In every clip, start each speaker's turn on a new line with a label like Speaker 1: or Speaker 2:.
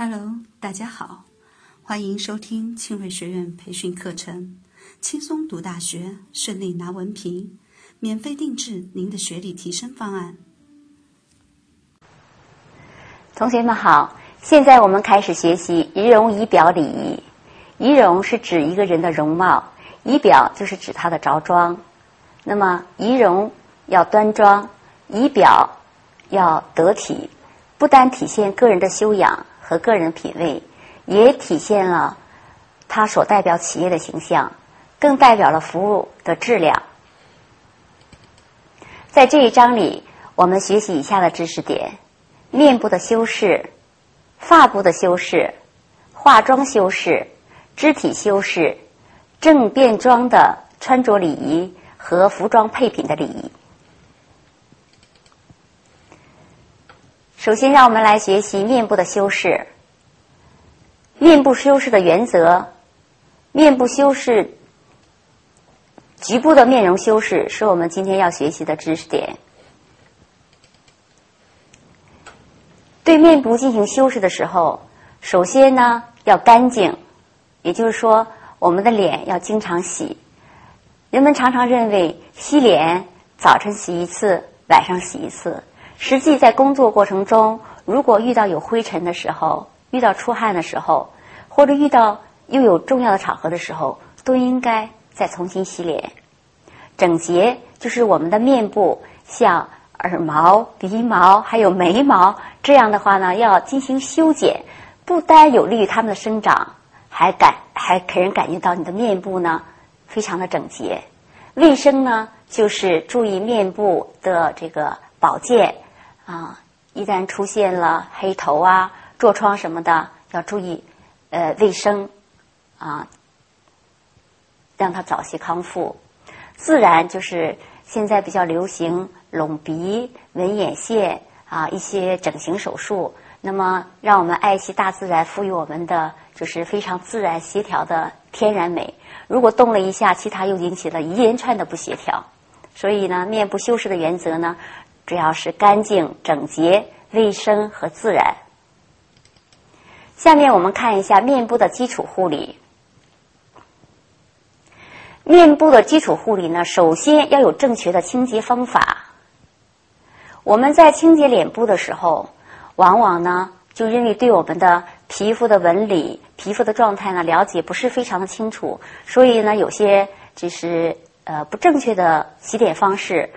Speaker 1: Hello，大家好，欢迎收听庆瑞学院培训课程，轻松读大学，顺利拿文凭，免费定制您的学历提升方案。
Speaker 2: 同学们好，现在我们开始学习仪容仪表礼仪。仪容是指一个人的容貌，仪表就是指他的着装。那么仪容要端庄，仪表要得体，不单体现个人的修养。和个人品味，也体现了他所代表企业的形象，更代表了服务的质量。在这一章里，我们学习以下的知识点：面部的修饰、发部的修饰、化妆修饰、肢体修饰、正便装的穿着礼仪和服装配品的礼仪。首先，让我们来学习面部的修饰。面部修饰的原则，面部修饰局部的面容修饰是我们今天要学习的知识点。对面部进行修饰的时候，首先呢要干净，也就是说，我们的脸要经常洗。人们常常认为洗脸早晨洗一次，晚上洗一次。实际在工作过程中，如果遇到有灰尘的时候，遇到出汗的时候，或者遇到又有重要的场合的时候，都应该再重新洗脸。整洁就是我们的面部，像耳毛、鼻毛还有眉毛这样的话呢，要进行修剪，不单有利于它们的生长，还感还给人感觉到你的面部呢非常的整洁。卫生呢，就是注意面部的这个保健。啊，一旦出现了黑头啊、痤疮什么的，要注意呃卫生啊，让它早些康复。自然就是现在比较流行隆鼻、纹眼线啊一些整形手术。那么，让我们爱惜大自然赋予我们的就是非常自然协调的天然美。如果动了一下，其他又引起了一连串的不协调。所以呢，面部修饰的原则呢。主要是干净、整洁、卫生和自然。下面我们看一下面部的基础护理。面部的基础护理呢，首先要有正确的清洁方法。我们在清洁脸部的时候，往往呢，就因为对我们的皮肤的纹理、皮肤的状态呢了解不是非常的清楚，所以呢，有些就是呃不正确的洗脸方式。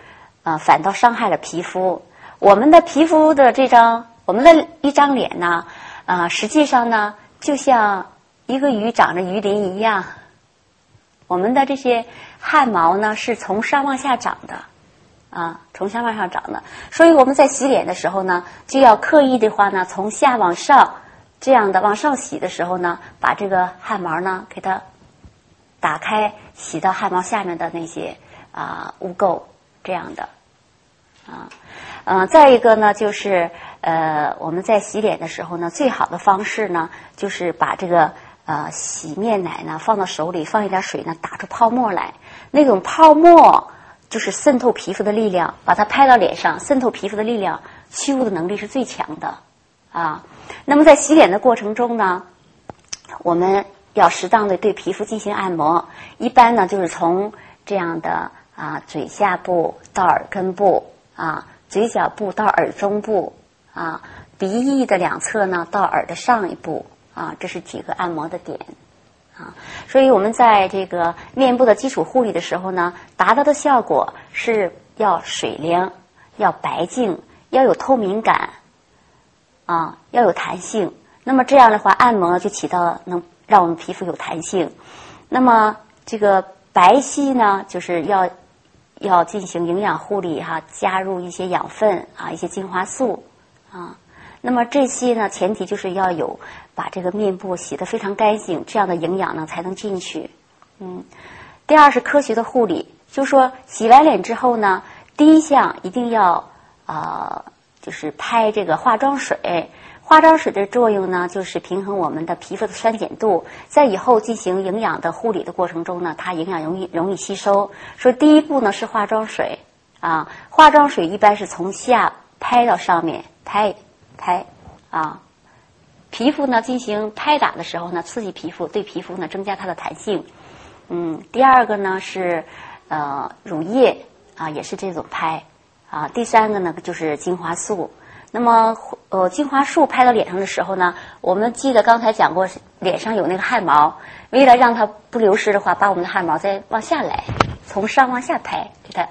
Speaker 2: 啊，反倒伤害了皮肤。我们的皮肤的这张，我们的一张脸呢，啊，实际上呢，就像一个鱼长着鱼鳞一样。我们的这些汗毛呢，是从上往下长的，啊，从下往上长的。所以我们在洗脸的时候呢，就要刻意的话呢，从下往上这样的往上洗的时候呢，把这个汗毛呢给它打开，洗到汗毛下面的那些啊污垢。这样的，啊，嗯，再一个呢，就是呃，我们在洗脸的时候呢，最好的方式呢，就是把这个呃洗面奶呢放到手里，放一点水呢，打出泡沫来。那种泡沫就是渗透皮肤的力量，把它拍到脸上，渗透皮肤的力量，吸污的能力是最强的啊。那么在洗脸的过程中呢，我们要适当的对皮肤进行按摩，一般呢就是从这样的。啊，嘴下部到耳根部啊，嘴角部到耳中部啊，鼻翼的两侧呢到耳的上一部啊，这是几个按摩的点啊。所以我们在这个面部的基础护理的时候呢，达到的效果是要水灵、要白净、要有透明感啊，要有弹性。那么这样的话，按摩就起到能让我们皮肤有弹性。那么这个白皙呢，就是要。要进行营养护理哈，加入一些养分啊，一些精华素啊。那么这些呢，前提就是要有把这个面部洗得非常干净，这样的营养呢才能进去。嗯，第二是科学的护理，就说洗完脸之后呢，第一项一定要啊，就是拍这个化妆水。化妆水的作用呢，就是平衡我们的皮肤的酸碱度，在以后进行营养的护理的过程中呢，它营养容易容易吸收。说第一步呢是化妆水啊，化妆水一般是从下拍到上面，拍拍啊，皮肤呢进行拍打的时候呢，刺激皮肤，对皮肤呢增加它的弹性。嗯，第二个呢是呃乳液啊，也是这种拍啊。第三个呢就是精华素。那么呃精华素拍到脸上的时候呢，我们记得刚才讲过，脸上有那个汗毛，为了让它不流失的话，把我们的汗毛再往下来，从上往下拍，给它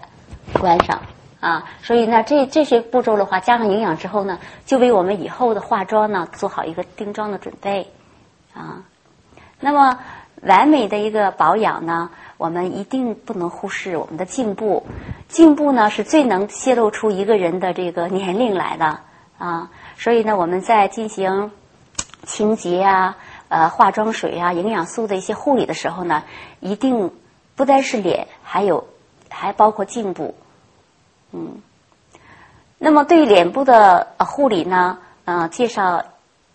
Speaker 2: 关上。啊，所以呢，这这些步骤的话，加上营养之后呢，就为我们以后的化妆呢做好一个定妆的准备，啊。那么完美的一个保养呢，我们一定不能忽视我们的颈部。颈部呢是最能泄露出一个人的这个年龄来的啊。所以呢，我们在进行清洁啊、呃化妆水啊、营养素的一些护理的时候呢，一定不单是脸，还有还包括颈部。嗯，那么对脸部的护理呢，呃，介绍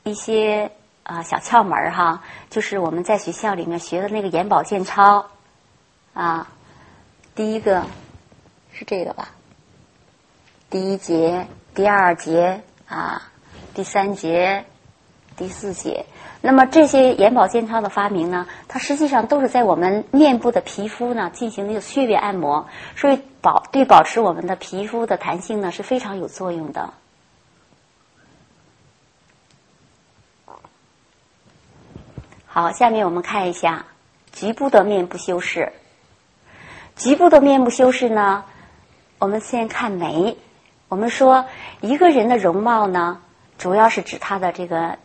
Speaker 2: 一些啊小窍门哈，就是我们在学校里面学的那个眼保健操啊，第一个是这个吧，第一节、第二节啊，第三节、第四节。那么这些眼保健操的发明呢，它实际上都是在我们面部的皮肤呢进行那个穴位按摩，所以保对保持我们的皮肤的弹性呢是非常有作用的。好，下面我们看一下局部的面部修饰。局部的面部修饰呢，我们先看眉。我们说一个人的容貌呢，主要是指他的这个。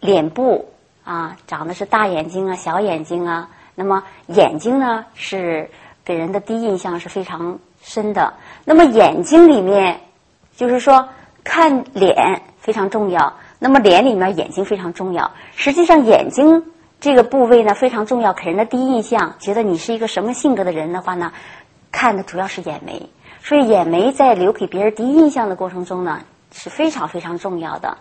Speaker 2: 脸部啊，长的是大眼睛啊，小眼睛啊。那么眼睛呢，是给人的第一印象是非常深的。那么眼睛里面，就是说看脸非常重要。那么脸里面眼睛非常重要。实际上眼睛这个部位呢非常重要，给人的第一印象，觉得你是一个什么性格的人的话呢，看的主要是眼眉。所以眼眉在留给别人第一印象的过程中呢，是非常非常重要的。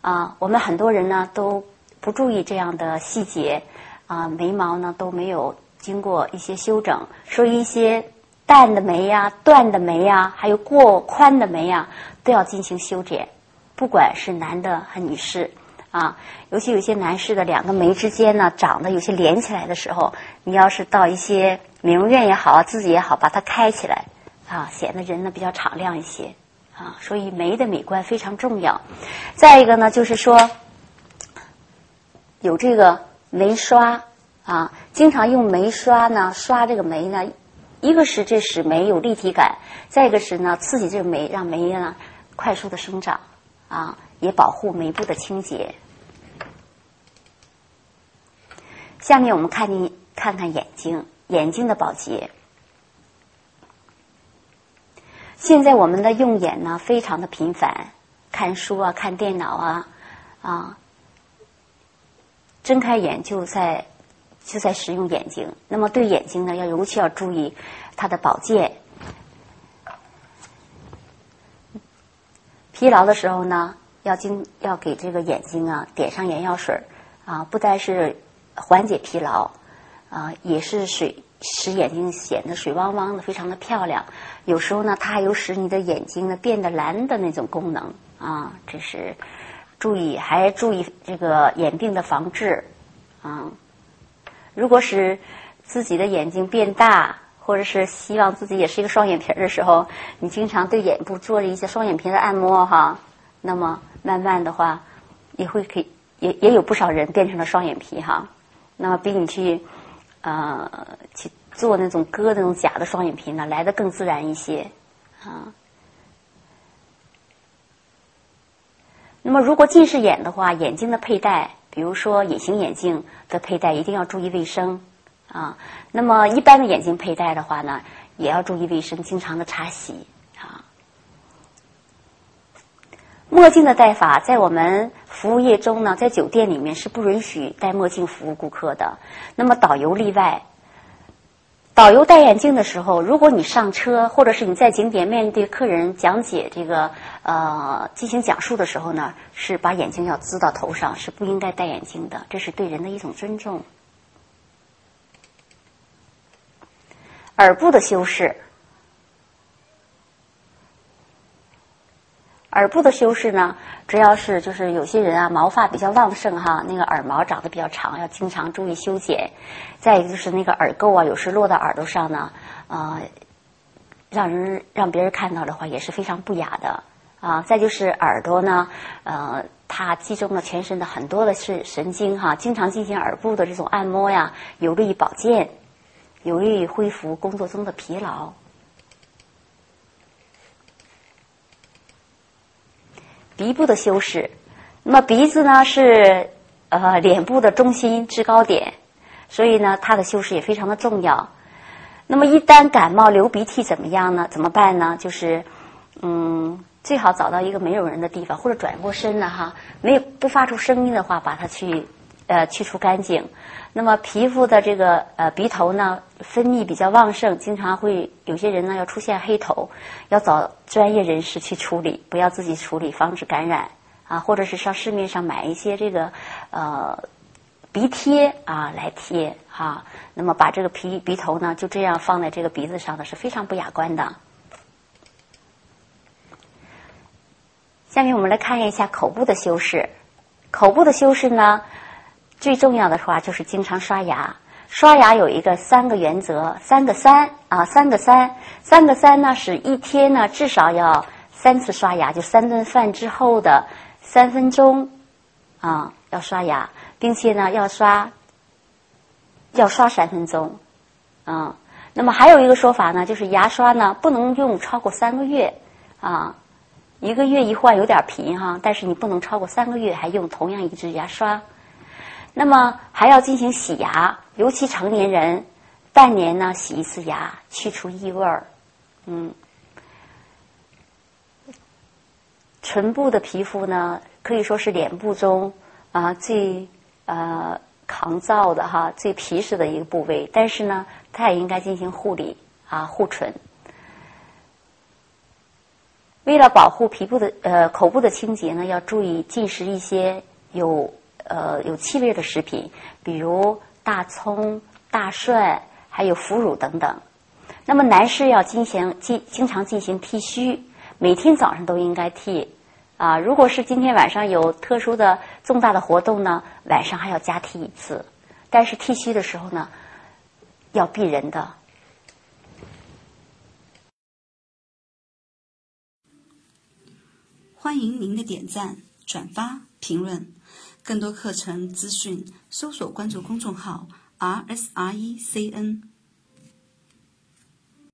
Speaker 2: 啊，我们很多人呢都不注意这样的细节，啊，眉毛呢都没有经过一些修整，所以一些淡的眉呀、断的眉呀，还有过宽的眉呀，都要进行修剪。不管是男的还是女士，啊，尤其有些男士的两个眉之间呢长得有些连起来的时候，你要是到一些美容院也好啊，自己也好，把它开起来，啊，显得人呢比较敞亮一些。啊，所以眉的美观非常重要。再一个呢，就是说有这个眉刷啊，经常用眉刷呢刷这个眉呢，一个是这使眉有立体感，再一个是呢刺激这个眉，让眉呢快速的生长啊，也保护眉部的清洁。下面我们看你看看眼睛，眼睛的保洁。现在我们的用眼呢，非常的频繁，看书啊，看电脑啊，啊，睁开眼就在就在使用眼睛。那么对眼睛呢，要尤其要注意它的保健。疲劳的时候呢，要经要给这个眼睛啊点上眼药水啊，不单是缓解疲劳啊，也是水。使眼睛显得水汪汪的，非常的漂亮。有时候呢，它还有使你的眼睛呢变得蓝的那种功能啊。这是注意，还注意这个眼病的防治啊。如果使自己的眼睛变大，或者是希望自己也是一个双眼皮的时候，你经常对眼部做了一些双眼皮的按摩哈，那么慢慢的话，也会可以也也有不少人变成了双眼皮哈。那么比你去。呃，去做那种割那种假的双眼皮呢，来的更自然一些啊。那么，如果近视眼的话，眼镜的佩戴，比如说隐形眼镜的佩戴，一定要注意卫生啊。那么，一般的眼镜佩戴的话呢，也要注意卫生，经常的擦洗。墨镜的戴法，在我们服务业中呢，在酒店里面是不允许戴墨镜服务顾客的。那么导游例外。导游戴眼镜的时候，如果你上车，或者是你在景点面对客人讲解这个呃进行讲述的时候呢，是把眼镜要支到头上，是不应该戴眼镜的。这是对人的一种尊重。耳部的修饰。耳部的修饰呢，主要是就是有些人啊毛发比较旺盛哈，那个耳毛长得比较长，要经常注意修剪。再一个就是那个耳垢啊，有时落到耳朵上呢，呃，让人让别人看到的话也是非常不雅的啊。再就是耳朵呢，呃，它集中了全身的很多的是神经哈，经常进行耳部的这种按摩呀，有利于保健，有利于恢复工作中的疲劳。鼻部的修饰，那么鼻子呢是呃脸部的中心制高点，所以呢它的修饰也非常的重要。那么一旦感冒流鼻涕怎么样呢？怎么办呢？就是嗯最好找到一个没有人的地方，或者转过身呢哈，没有不发出声音的话，把它去呃去除干净。那么皮肤的这个呃鼻头呢，分泌比较旺盛，经常会有些人呢要出现黑头，要找专业人士去处理，不要自己处理，防止感染啊，或者是上市面上买一些这个呃鼻贴啊来贴哈。那么把这个鼻鼻头呢就这样放在这个鼻子上呢是非常不雅观的。下面我们来看一下口部的修饰，口部的修饰呢。最重要的话就是经常刷牙，刷牙有一个三个原则，三个三啊，三个三，三个三呢是一天呢至少要三次刷牙，就三顿饭之后的三分钟啊要刷牙，并且呢要刷要刷三分钟啊。那么还有一个说法呢，就是牙刷呢不能用超过三个月啊，一个月一换有点频哈，但是你不能超过三个月还用同样一支牙刷。那么还要进行洗牙，尤其成年人，半年呢洗一次牙，去除异味儿。嗯，唇部的皮肤呢，可以说是脸部中啊最呃抗造的哈，最皮实的一个部位。但是呢，它也应该进行护理啊，护唇。为了保护皮肤的呃口部的清洁呢，要注意进食一些有。呃，有气味的食品，比如大葱、大蒜，还有腐乳等等。那么男士要进行经经常进行剃须，每天早上都应该剃。啊，如果是今天晚上有特殊的重大的活动呢，晚上还要加剃一次。但是剃须的时候呢，要避人的。
Speaker 1: 欢迎您的点赞、转发、评论。更多课程资讯，搜索关注公众号 “r s r e c n”。